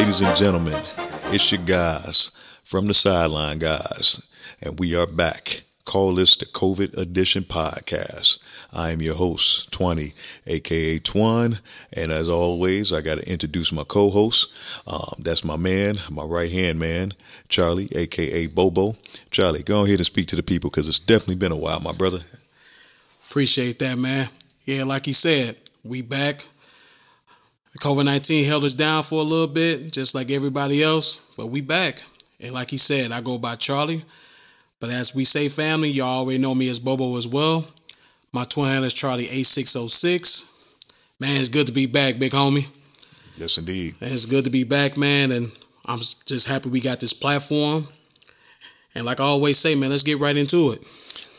Ladies and gentlemen, it's your guys from the sideline guys, and we are back. Call this the COVID edition podcast. I am your host, Twenty, aka Twan, and as always, I got to introduce my co-host. Um, that's my man, my right hand man, Charlie, aka Bobo. Charlie, go ahead and speak to the people because it's definitely been a while, my brother. Appreciate that, man. Yeah, like he said, we back. COVID 19 held us down for a little bit, just like everybody else, but we back. And like he said, I go by Charlie. But as we say family, y'all already know me as Bobo as well. My twin handle is Charlie A606. Man, it's good to be back, big homie. Yes, indeed. It's good to be back, man. And I'm just happy we got this platform. And like I always say, man, let's get right into it.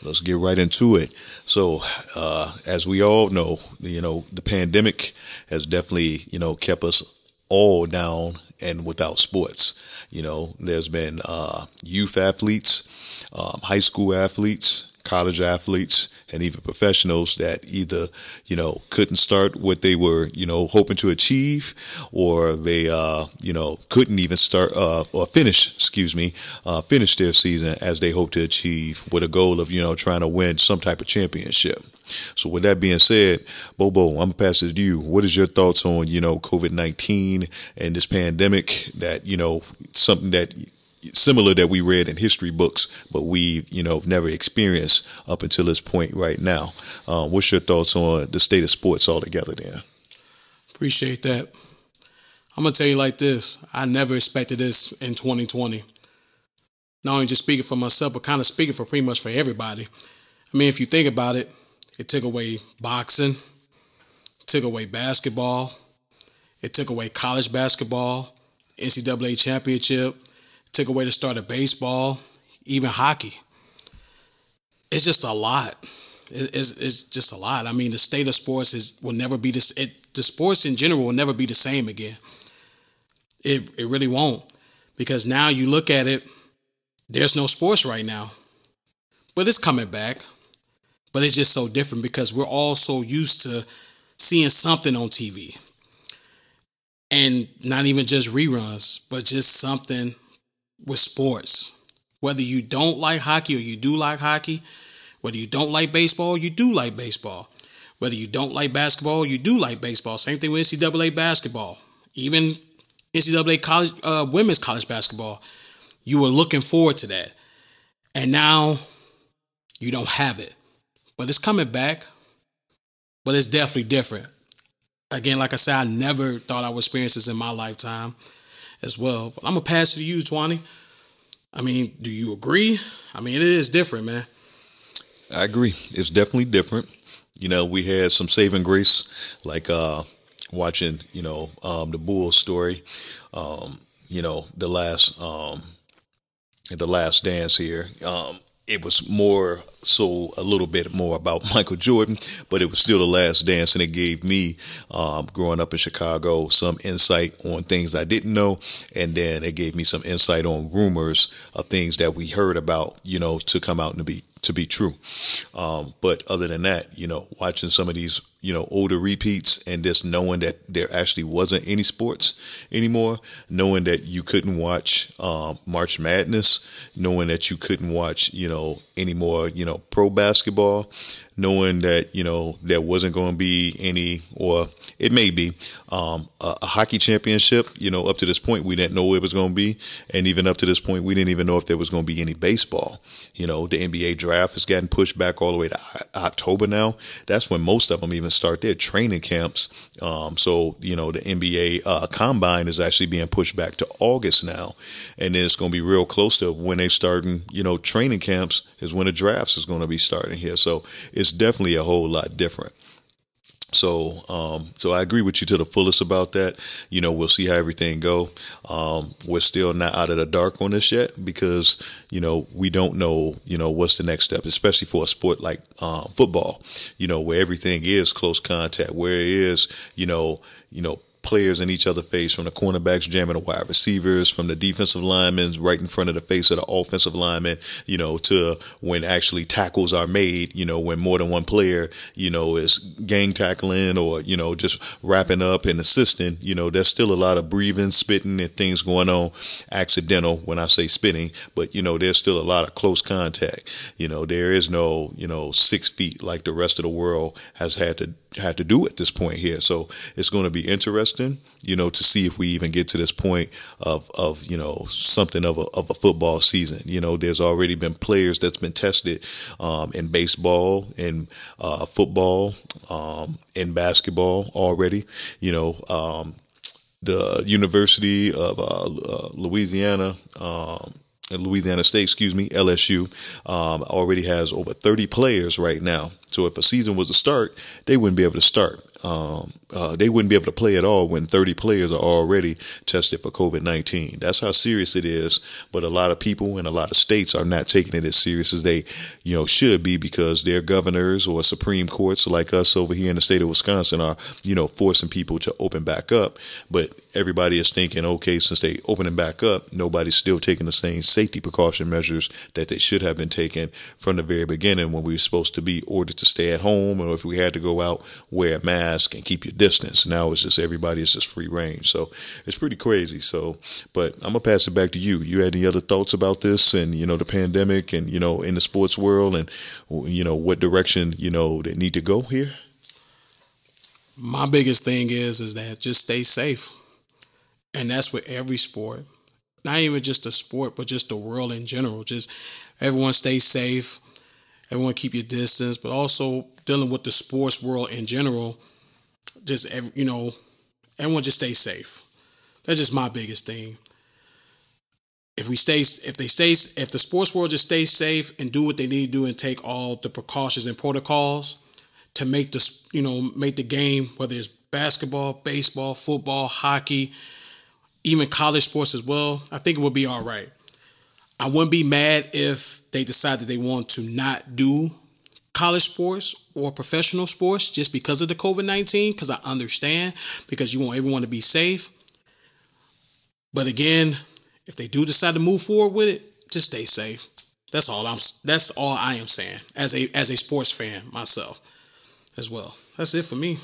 Let's get right into it. So, uh, as we all know, you know, the pandemic has definitely, you know, kept us all down and without sports. You know, there's been uh, youth athletes, um, high school athletes, college athletes, and even professionals that either, you know, couldn't start what they were, you know, hoping to achieve or they, uh, you know, couldn't even start, uh, or finish, excuse me, uh, finish their season as they hope to achieve with a goal of, you know, trying to win some type of championship. So with that being said, Bobo, I'm gonna pass it to you. What is your thoughts on, you know, COVID-19 and this pandemic that, you know, something that similar that we read in history books, but we, you know, never experienced up until this point right now. Um, what's your thoughts on the state of sports altogether there? Appreciate that. I'm gonna tell you like this. I never expected this in 2020. Not only just speaking for myself, but kind of speaking for pretty much for everybody. I mean, if you think about it, it took away boxing, took away basketball, it took away college basketball, NCAA championship, took away the start of baseball, even hockey. It's just a lot. It's, it's just a lot. I mean, the state of sports is will never be this. It, the sports in general will never be the same again. It it really won't because now you look at it. There's no sports right now, but it's coming back. But it's just so different because we're all so used to seeing something on TV, and not even just reruns, but just something with sports. Whether you don't like hockey or you do like hockey, whether you don't like baseball, you do like baseball. Whether you don't like basketball, you do like baseball. Same thing with NCAA basketball. Even NCAA college uh, women's college basketball, you were looking forward to that, and now you don't have it. But it's coming back. But it's definitely different. Again, like I said, I never thought I would experience this in my lifetime as well. But I'm gonna pass it to you, Twani. I mean, do you agree? I mean, it is different, man. I agree. It's definitely different. You know, we had some saving grace, like uh, watching, you know, um, the Bulls story. Um, you know, the last, um, the last dance here. Um, it was more so a little bit more about Michael Jordan, but it was still the last dance, and it gave me, um, growing up in Chicago, some insight on things I didn't know, and then it gave me some insight on rumors of things that we heard about, you know, to come out and be to be true. Um, but other than that, you know, watching some of these, you know, older repeats and just knowing that there actually wasn't any sports anymore, knowing that you couldn't watch um, March Madness, knowing that you couldn't watch, you know, any more, you know, pro basketball, knowing that, you know, there wasn't going to be any, or it may be um, a, a, hockey championship. You know, up to this point, we didn't know it was going to be, and even up to this point, we didn't even know if there was going to be any baseball. You know, the NBA draft is getting pushed back all the way to October now. That's when most of them even start their training camps. Um, so you know, the NBA uh, combine is actually being pushed back to August now, and then it's going to be real close to when they starting. You know, training camps is when the drafts is going to be starting here. So it's definitely a whole lot different. So, um, so I agree with you to the fullest about that. You know, we'll see how everything go. Um, we're still not out of the dark on this yet because, you know, we don't know, you know, what's the next step, especially for a sport like, um, football, you know, where everything is close contact, where it is, you know, you know, players in each other's face, from the cornerbacks jamming the wide receivers, from the defensive linemen right in front of the face of the offensive lineman, you know, to when actually tackles are made, you know, when more than one player, you know, is gang tackling or, you know, just wrapping up and assisting, you know, there's still a lot of breathing, spitting, and things going on accidental when I say spitting, but, you know, there's still a lot of close contact. You know, there is no, you know, six feet like the rest of the world has had to have to do at this point here. So it's going to be interesting, you know, to see if we even get to this point of, of you know, something of a, of a football season. You know, there's already been players that's been tested um, in baseball, in uh, football, um, in basketball already. You know, um, the University of uh, uh, Louisiana. Um, Louisiana State, excuse me, LSU, um, already has over 30 players right now. So if a season was to start, they wouldn't be able to start um, uh, they wouldn't be able to play at all when 30 players are already tested for COVID 19. That's how serious it is. But a lot of people in a lot of states are not taking it as serious as they, you know, should be because their governors or Supreme Courts like us over here in the state of Wisconsin are, you know, forcing people to open back up. But everybody is thinking, okay, since they opening back up, nobody's still taking the same safety precaution measures that they should have been taking from the very beginning when we were supposed to be ordered to stay at home or if we had to go out, wear a mask and keep your distance. Now it's just everybody is just free range. So it's pretty crazy. So, but I'm gonna pass it back to you. You had any other thoughts about this and you know the pandemic and you know in the sports world and you know what direction you know they need to go here? My biggest thing is is that just stay safe, and that's with every sport. Not even just the sport, but just the world in general. Just everyone stay safe. Everyone keep your distance, but also dealing with the sports world in general just you know, everyone just stay safe. That's just my biggest thing. If we stay, if they stay, if the sports world just stays safe and do what they need to do and take all the precautions and protocols to make this, you know, make the game, whether it's basketball, baseball, football, hockey, even college sports as well, I think it would be all right. I wouldn't be mad if they decide that they want to not do college sports or professional sports just because of the COVID 19, because I understand, because you want everyone to be safe. But again, if they do decide to move forward with it, just stay safe. That's all I'm that's all I am saying as a as a sports fan myself as well. That's it for me.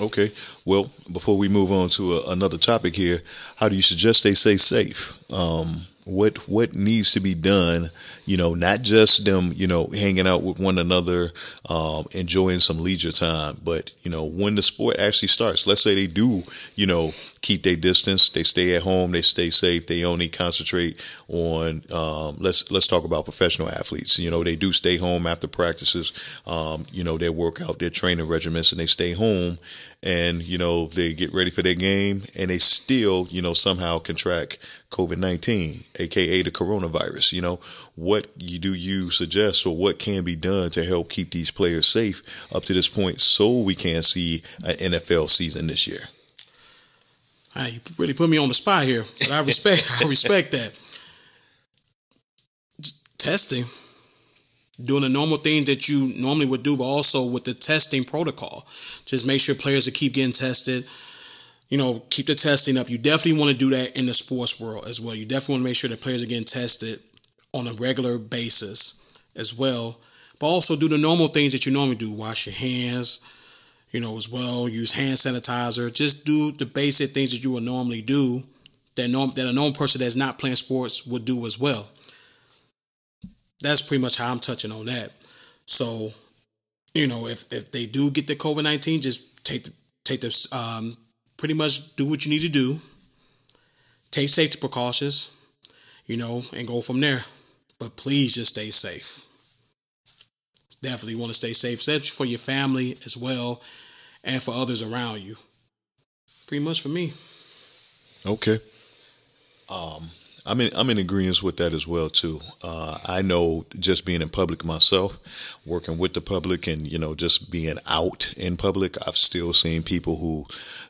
Okay. Well, before we move on to a, another topic here, how do you suggest they stay safe? Um, what what needs to be done you know not just them you know hanging out with one another um, enjoying some leisure time but you know when the sport actually starts let's say they do you know keep their distance they stay at home they stay safe they only concentrate on um, let's let's talk about professional athletes. You know they do stay home after practices um, you know they work out their training regimens and they stay home and you know they get ready for their game and they still you know somehow contract COVID-19 aka the coronavirus you know? What you do you suggest or what can be done to help keep these players safe up to this point so we can see an NFL season this year? Hey, you really put me on the spot here but I respect I respect that. Testing doing the normal things that you normally would do, but also with the testing protocol. Just make sure players are keep getting tested. You know, keep the testing up. You definitely want to do that in the sports world as well. You definitely want to make sure that players are getting tested on a regular basis as well. But also do the normal things that you normally do. Wash your hands, you know, as well. Use hand sanitizer. Just do the basic things that you would normally do that norm that a normal person that's not playing sports would do as well that's pretty much how I'm touching on that. So, you know, if if they do get the COVID nineteen, just take the take the um, pretty much do what you need to do. Take safety precautions, you know, and go from there. But please just stay safe. Definitely want to stay safe, especially for your family as well, and for others around you. Pretty much for me. Okay. Um, I'm in I'm in agreement with that as well too. Uh, I know just being in public myself, working with the public, and you know just being out in public, I've still seen people who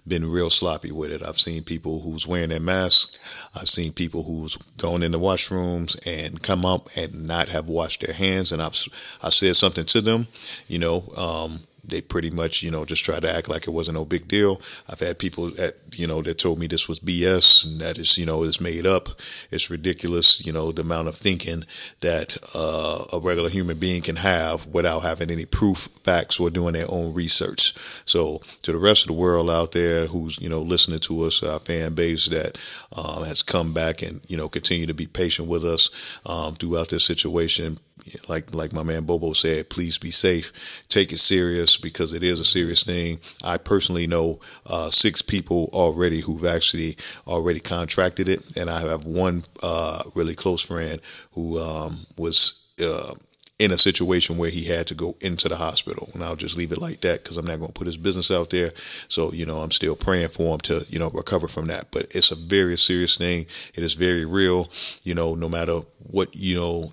been real sloppy with it. I've seen people who's wearing their mask. I've seen people who's going in the washrooms and come up and not have washed their hands. And I've I said something to them, you know. Um, they pretty much, you know, just try to act like it wasn't no big deal. I've had people that, you know, that told me this was BS and that is, you know, is made up. It's ridiculous, you know, the amount of thinking that uh, a regular human being can have without having any proof, facts, or doing their own research. So to the rest of the world out there who's, you know, listening to us, our fan base that um, has come back and, you know, continue to be patient with us um, throughout this situation, like like my man Bobo said, please be safe. Take it serious because it is a serious thing. I personally know uh, six people already who've actually already contracted it, and I have one uh, really close friend who um, was. Uh, in a situation where he had to go into the hospital. And I'll just leave it like that because I'm not going to put his business out there. So, you know, I'm still praying for him to, you know, recover from that. But it's a very serious thing. It is very real. You know, no matter what, you know,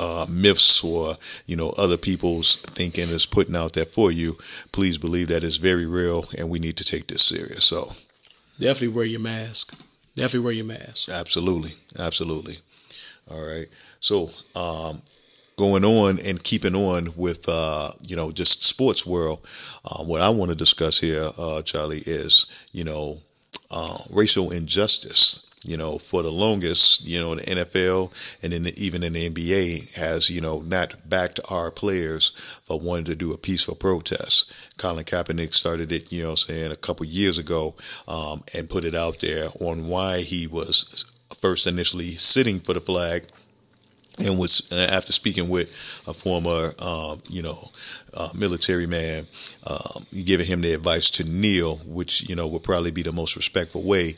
uh, myths or you know other people's thinking is putting out there for you, please believe that it's very real, and we need to take this serious. So, definitely wear your mask. Definitely wear your mask. Absolutely, absolutely. All right. So, um, going on and keeping on with uh, you know just sports world, um, what I want to discuss here, uh, Charlie, is you know uh, racial injustice you know, for the longest, you know, the NFL and then the, even in the NBA has, you know, not backed our players for wanting to do a peaceful protest. Colin Kaepernick started it, you know, saying a couple years ago, um, and put it out there on why he was first initially sitting for the flag and was after speaking with a former, um, you know, uh, military man, um, giving him the advice to kneel, which you know would probably be the most respectful way.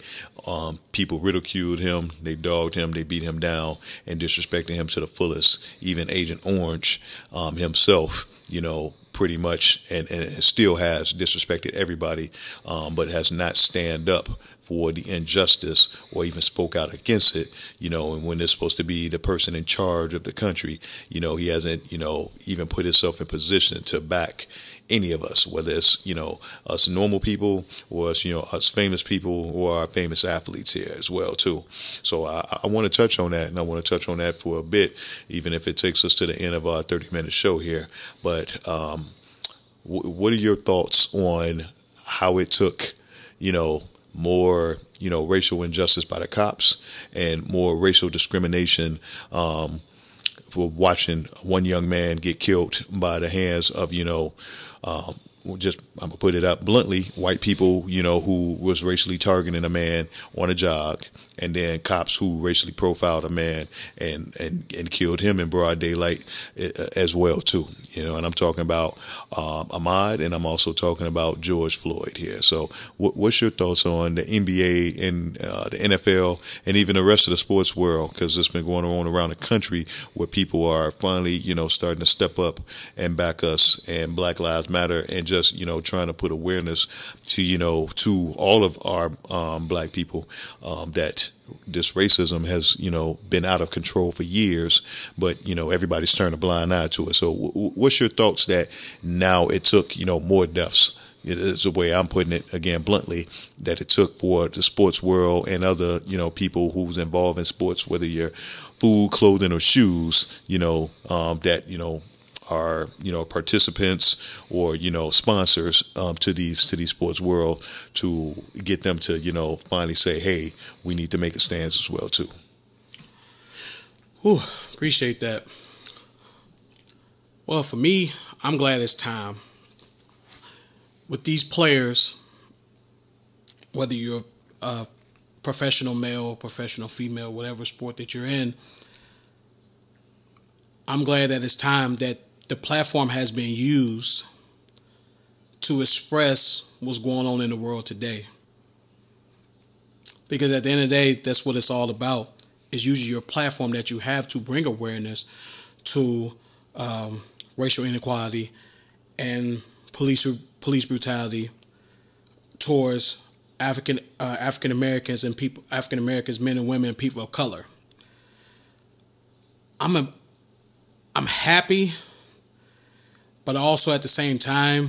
Um, people ridiculed him, they dogged him, they beat him down, and disrespected him to the fullest. Even Agent Orange um, himself, you know, pretty much, and, and still has disrespected everybody, um, but has not stand up for the injustice or even spoke out against it, you know, and when it's supposed to be the person in charge of the country, you know, he hasn't, you know, even put himself in position to back any of us, whether it's, you know, us normal people or us, you know, us famous people or our famous athletes here as well, too. So I, I want to touch on that and I want to touch on that for a bit, even if it takes us to the end of our 30 minute show here. But, um, w- what are your thoughts on how it took, you know, more, you know, racial injustice by the cops and more racial discrimination um, for watching one young man get killed by the hands of, you know, um, just I'm gonna put it up bluntly, white people, you know, who was racially targeting a man on a jog, and then cops who racially profiled a man and and and killed him in broad daylight eh, as well too. You know, and I'm talking about um, Ahmaud, and I'm also talking about George Floyd here. So, what, what's your thoughts on the NBA and uh, the NFL and even the rest of the sports world? Because it's been going on around the country where people are finally, you know, starting to step up and back us and Black Lives Matter and just you know trying to put awareness to you know to all of our um, black people um, that this racism has you know been out of control for years, but you know everybody's turned a blind eye to it. So, w- what's your thoughts that now it took you know more deaths? It's the way I'm putting it again bluntly that it took for the sports world and other you know people who's involved in sports, whether you're food, clothing, or shoes, you know um, that you know are you know participants or you know sponsors um, to these to these sports world to get them to you know finally say hey we need to make a stance as well too. Whew, appreciate that. Well for me i'm glad it's time. With these players whether you're a professional male professional female whatever sport that you're in I'm glad that it's time that the platform has been used to express what's going on in the world today. Because at the end of the day, that's what it's all about is using your platform that you have to bring awareness to um, racial inequality and police police brutality towards African uh, African Americans and people African Americans, men and women, people of color. I'm a I'm happy but also at the same time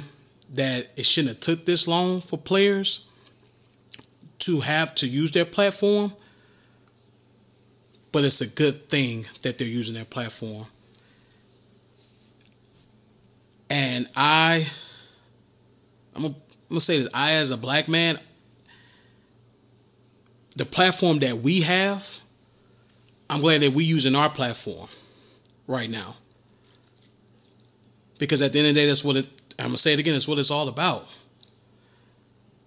that it shouldn't have took this long for players to have to use their platform but it's a good thing that they're using their platform and i I'm gonna, say this. I, as a black man, the platform that we have, I'm glad that we're using our platform right now. Because at the end of the day, that's what it. I'm gonna say it again. That's what it's all about.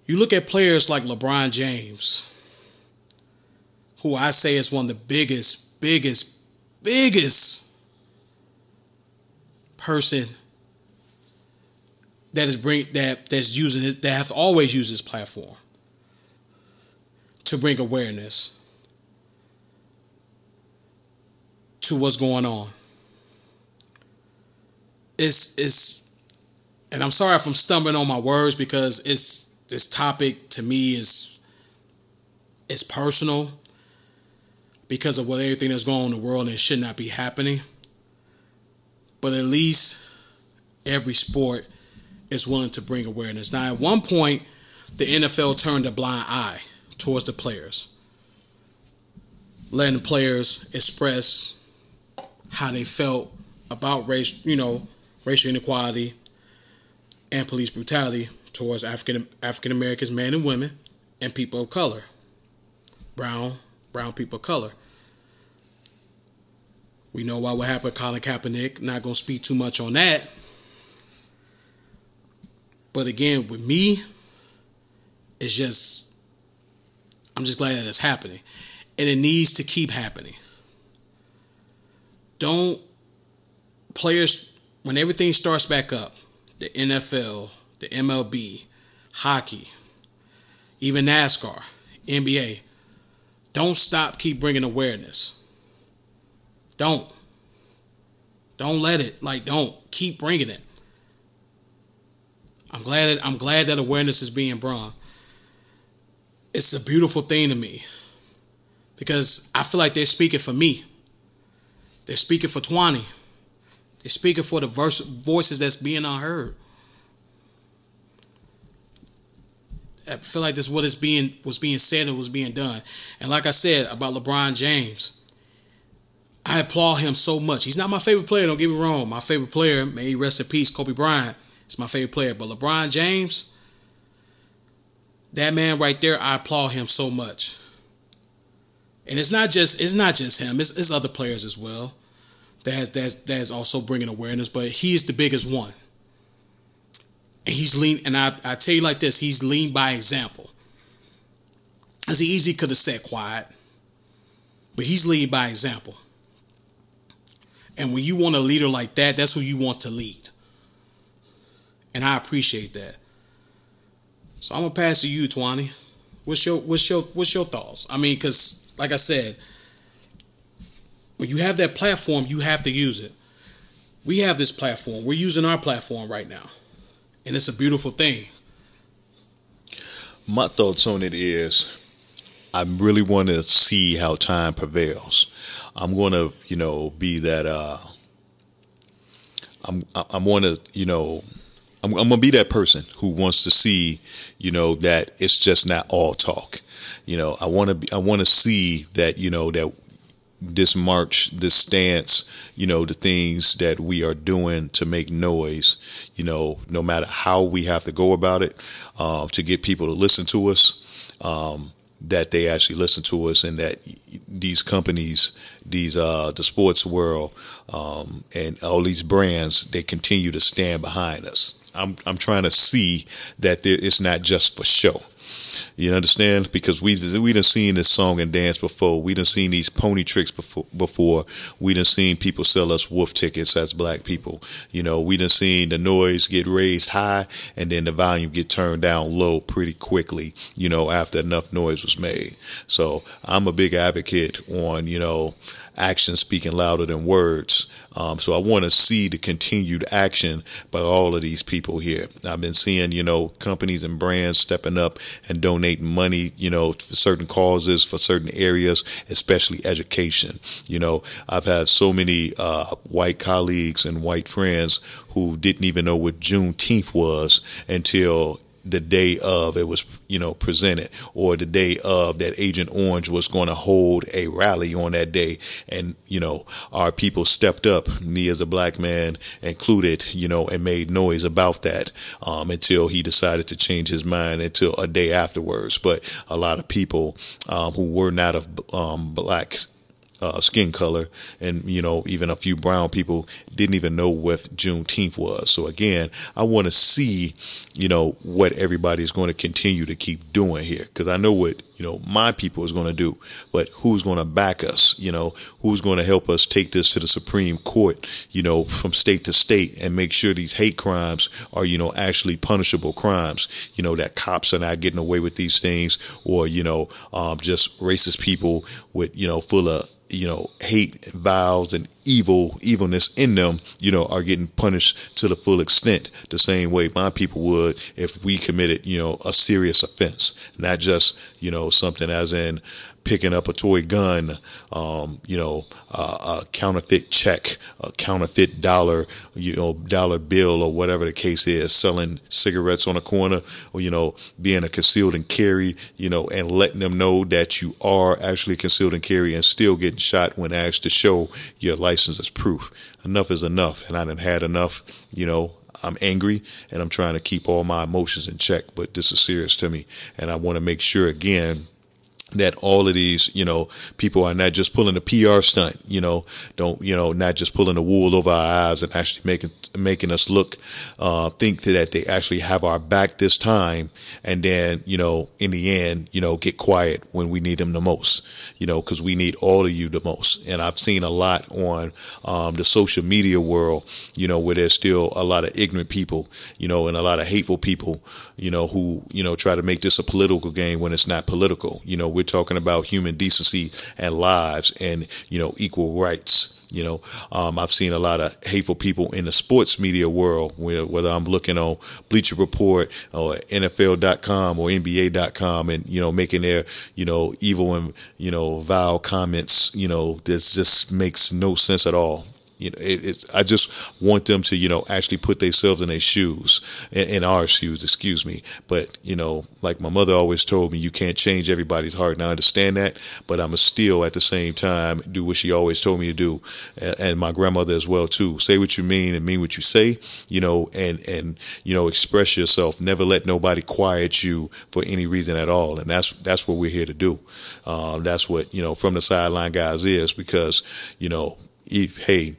You look at players like LeBron James, who I say is one of the biggest, biggest, biggest person that is bring that that's using his that have always used his platform to bring awareness to what's going on. It's it's and I'm sorry if I'm stumbling on my words because it's this topic to me is is personal because of what everything that's going on in the world and it should not be happening. But at least every sport is willing to bring awareness. Now, at one point, the NFL turned a blind eye towards the players, letting the players express how they felt about race, you know, racial inequality and police brutality towards African African Americans, men and women, and people of color, brown brown people of color. We know why what happened Colin Kaepernick. Not gonna speak too much on that. But again, with me, it's just I'm just glad that it's happening. And it needs to keep happening. Don't players when everything starts back up, the NFL, the MLB, hockey, even NASCAR, NBA, don't stop, keep bringing awareness. Don't. Don't let it. Like, don't. Keep bringing it. I'm glad. That, I'm glad that awareness is being brought. It's a beautiful thing to me because I feel like they're speaking for me. They're speaking for Twani. Speaking for the verse, voices that's being unheard. I feel like this what is being was being said and was being done. And like I said about LeBron James, I applaud him so much. He's not my favorite player, don't get me wrong. My favorite player, may he rest in peace, Kobe Bryant, is my favorite player. But LeBron James, that man right there, I applaud him so much. And it's not just it's not just him, it's, it's other players as well. That that's that's also bringing awareness, but he's the biggest one. And he's lean, and I, I tell you like this, he's lean by example. As he easy could have said quiet, but he's lead by example. And when you want a leader like that, that's who you want to lead. And I appreciate that. So I'm gonna pass to you, Twani. What's your what's your what's your thoughts? I mean, because like I said, when you have that platform, you have to use it. We have this platform. We're using our platform right now and it's a beautiful thing. My thoughts on it is, I really want to see how time prevails. I'm going to, you know, be that. Uh, I'm I'm going to, you know, I'm, I'm going to be that person who wants to see, you know, that it's just not all talk. You know, I want to I want to see that, you know, that this march, this stance, you know, the things that we are doing to make noise, you know, no matter how we have to go about it, uh, to get people to listen to us, um, that they actually listen to us and that these companies, these, uh, the sports world, um, and all these brands, they continue to stand behind us. I'm, I'm trying to see that there, it's not just for show you understand? Because we we done seen this song and dance before. We done seen these pony tricks before. Before we done seen people sell us wolf tickets as black people. You know, we done seen the noise get raised high and then the volume get turned down low pretty quickly. You know, after enough noise was made. So I'm a big advocate on you know action speaking louder than words. Um, so I want to see the continued action by all of these people here. I've been seeing, you know, companies and brands stepping up and donating money, you know, for certain causes, for certain areas, especially education. You know, I've had so many uh, white colleagues and white friends who didn't even know what Juneteenth was until the day of it was, you know, presented, or the day of that Agent Orange was going to hold a rally on that day, and you know, our people stepped up, me as a black man included, you know, and made noise about that um, until he decided to change his mind until a day afterwards. But a lot of people um, who were not of um, black uh, skin color, and you know even a few brown people didn't even know what Juneteenth was. So again, I want to see you know what everybody is going to continue to keep doing here because I know what you know my people is going to do, but who's going to back us? You know who's going to help us take this to the Supreme Court? You know from state to state and make sure these hate crimes are you know actually punishable crimes. You know that cops are not getting away with these things, or you know um, just racist people with you know full of you know, hate and vials and evil, evilness in them, you know, are getting punished to the full extent, the same way my people would if we committed, you know, a serious offense, not just, you know, something as in picking up a toy gun, um, you know, uh, a counterfeit check, a counterfeit dollar, you know, dollar bill or whatever the case is, selling cigarettes on a corner, or you know, being a concealed and carry, you know, and letting them know that you are actually concealed and carry, and still getting shot when asked to show your license as proof. Enough is enough, and I done had enough. You know, I'm angry and I'm trying to keep all my emotions in check, but this is serious to me. And I want to make sure again that all of these, you know, people are not just pulling a PR stunt, you know, don't, you know, not just pulling the wool over our eyes and actually making making us look, uh, think that they actually have our back this time, and then, you know, in the end, you know, get quiet when we need them the most, you know, because we need all of you the most. And I've seen a lot on um, the social media world, you know, where there's still a lot of ignorant people, you know, and a lot of hateful people, you know, who, you know, try to make this a political game when it's not political. You know, we're talking about human decency and lives and, you know, equal rights you know, um, I've seen a lot of hateful people in the sports media world, whether I'm looking on Bleacher Report or NFL.com or NBA.com, and you know, making their you know evil and you know vile comments. You know, this just makes no sense at all. You know, it, it's. I just want them to, you know, actually put themselves in their shoes, in, in, our shoes, excuse me. But you know, like my mother always told me, you can't change everybody's heart. And I understand that, but I'm still at the same time do what she always told me to do, and, and my grandmother as well too. Say what you mean and mean what you say. You know, and and you know, express yourself. Never let nobody quiet you for any reason at all. And that's that's what we're here to do. Um, that's what you know from the sideline guys is because you know if, hey,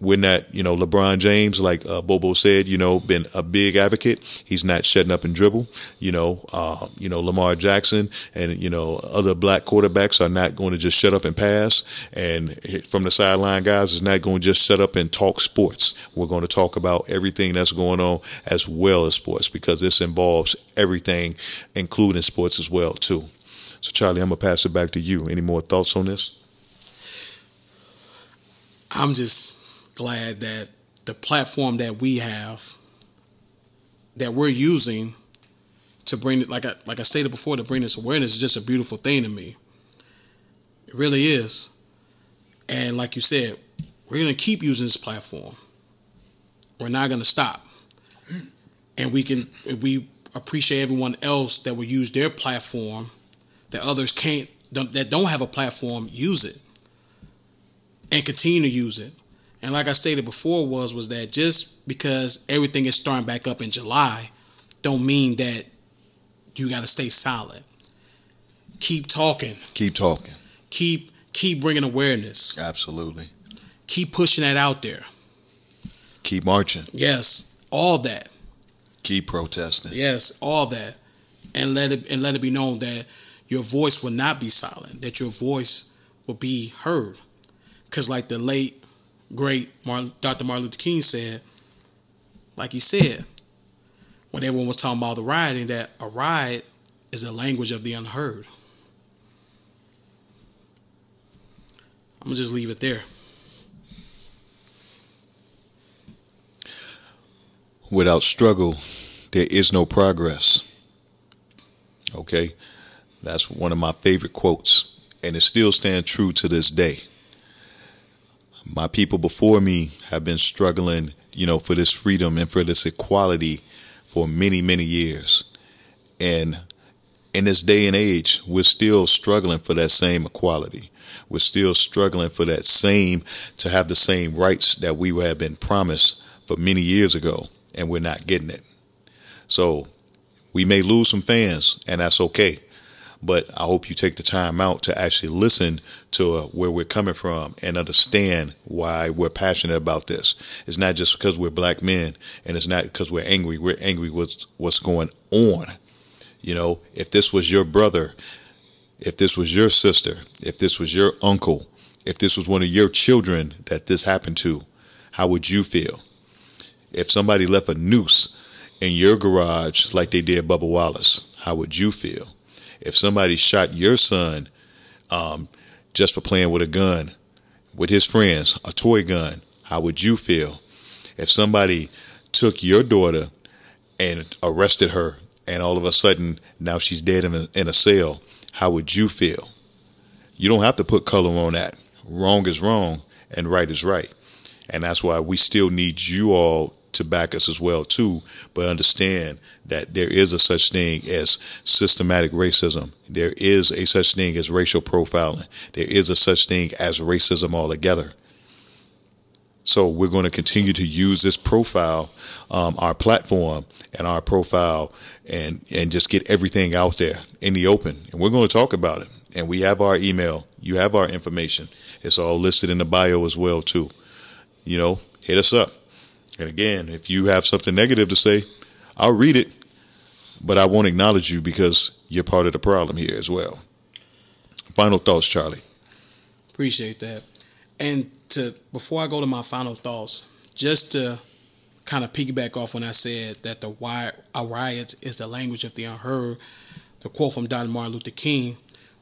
we're not, you know, LeBron James, like uh, Bobo said, you know, been a big advocate. He's not shutting up and dribble. You know, uh, you know, Lamar Jackson and you know other black quarterbacks are not going to just shut up and pass. And from the sideline guys, is not going to just shut up and talk sports. We're going to talk about everything that's going on as well as sports because this involves everything, including sports as well too. So, Charlie, I'm gonna pass it back to you. Any more thoughts on this? I'm just glad that the platform that we have that we're using to bring it like I like I stated before to bring this awareness is just a beautiful thing to me. It really is. And like you said, we're going to keep using this platform. We're not going to stop. And we can we appreciate everyone else that will use their platform that others can't that don't have a platform use it and continue to use it. And like I stated before, was was that just because everything is starting back up in July, don't mean that you got to stay silent. Keep talking. Keep talking. Keep keep bringing awareness. Absolutely. Keep pushing that out there. Keep marching. Yes, all that. Keep protesting. Yes, all that, and let it and let it be known that your voice will not be silent. That your voice will be heard. Because, like the late, great Dr. Martin Luther King said, like he said, when everyone was talking about the rioting, that a riot is a language of the unheard. I'm to just leave it there. Without struggle, there is no progress. Okay? That's one of my favorite quotes, and it still stands true to this day my people before me have been struggling, you know, for this freedom and for this equality for many, many years. And in this day and age, we're still struggling for that same equality. We're still struggling for that same, to have the same rights that we have been promised for many years ago, and we're not getting it. So we may lose some fans, and that's okay. But I hope you take the time out to actually listen to uh, where we're coming from and understand why we're passionate about this. It's not just because we're black men, and it's not because we're angry. We're angry with what's going on. You know, if this was your brother, if this was your sister, if this was your uncle, if this was one of your children that this happened to, how would you feel? If somebody left a noose in your garage like they did Bubba Wallace, how would you feel? If somebody shot your son um, just for playing with a gun with his friends, a toy gun, how would you feel? If somebody took your daughter and arrested her and all of a sudden now she's dead in a, in a cell, how would you feel? You don't have to put color on that. Wrong is wrong and right is right. And that's why we still need you all to back us as well too, but understand that there is a such thing as systematic racism. There is a such thing as racial profiling. There is a such thing as racism altogether. So we're going to continue to use this profile, um, our platform and our profile and, and just get everything out there in the open. And we're going to talk about it. And we have our email. You have our information. It's all listed in the bio as well too. You know, hit us up. And again, if you have something negative to say, I'll read it, but I won't acknowledge you because you're part of the problem here as well. Final thoughts, Charlie. Appreciate that. And to before I go to my final thoughts, just to kind of piggyback off when I said that the why a riot is the language of the unheard, the quote from Dr. Martin Luther King,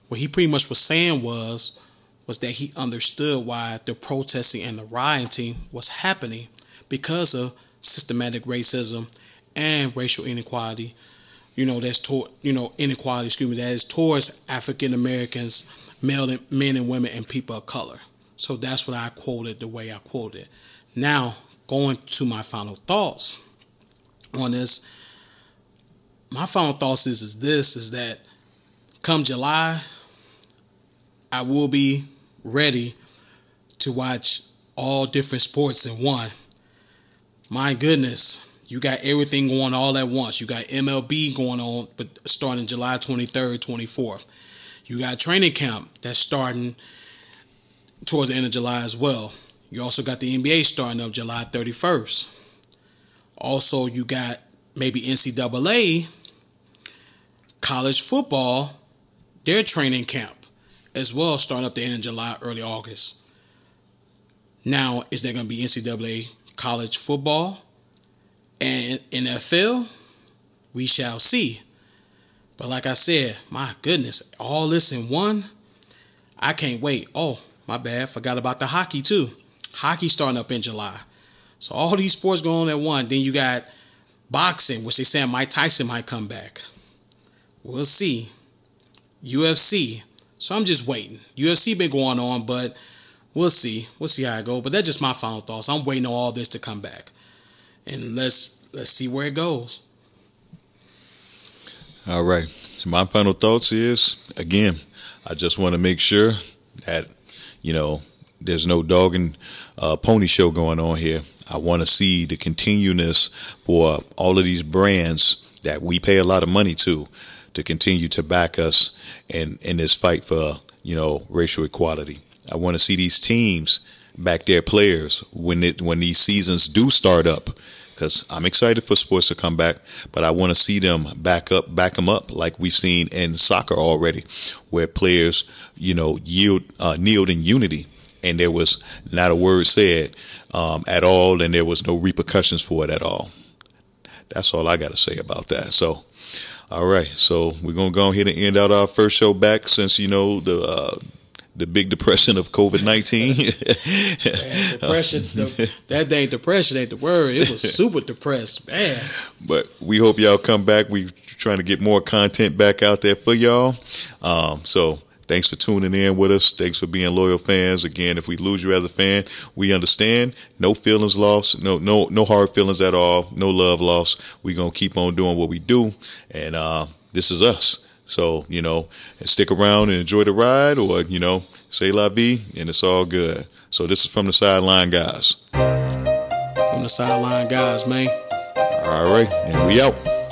what he pretty much was saying was was that he understood why the protesting and the rioting was happening because of systematic racism and racial inequality. You know, that's toward you know inequality. Excuse me, that is towards African Americans, male and, men and women, and people of color. So that's what I quoted the way I quoted. Now, going to my final thoughts on this, my final thoughts is, is this is that come July, I will be ready to watch all different sports in one. My goodness, you got everything going all at once. You got MLB going on, but starting July 23rd, 24th. You got training camp that's starting towards the end of July as well. You also got the NBA starting up July 31st. Also, you got maybe NCAA, college football, their training camp as well, starting up the end of July, early August. Now, is there going to be NCAA college football and NFL? We shall see. But like I said, my goodness, all this in one, I can't wait. Oh, my bad. Forgot about the hockey too. Hockey starting up in July. So all these sports going on at one. Then you got boxing, which they say Mike Tyson might come back. We'll see. UFC. So I'm just waiting. UFC been going on, but we'll see. We'll see how it go. But that's just my final thoughts. I'm waiting on all this to come back. And let's let's see where it goes. All right. My final thoughts is again, I just want to make sure that you know, there's no dog and uh, pony show going on here. I want to see the continuousness for all of these brands that we pay a lot of money to to continue to back us in in this fight for you know racial equality. I want to see these teams back their players when it when these seasons do start up because I'm excited for sports to come back, but I want to see them back up, back them up like we've seen in soccer already, where players, you know, yield, uh, kneeled in unity, and there was not a word said um, at all, and there was no repercussions for it at all. That's all I got to say about that. So, all right, so we're gonna go ahead and end out our first show back since you know the. Uh, the big depression of COVID nineteen. depression, that ain't depression ain't the word. It was super depressed, man. But we hope y'all come back. We trying to get more content back out there for y'all. Um, so thanks for tuning in with us. Thanks for being loyal fans. Again, if we lose you as a fan, we understand. No feelings lost. No, no, no hard feelings at all. No love lost. We gonna keep on doing what we do and. uh this is us. So, you know, stick around and enjoy the ride or, you know, say la vie and it's all good. So this is from the sideline guys. From the sideline guys, man. All right, and we out.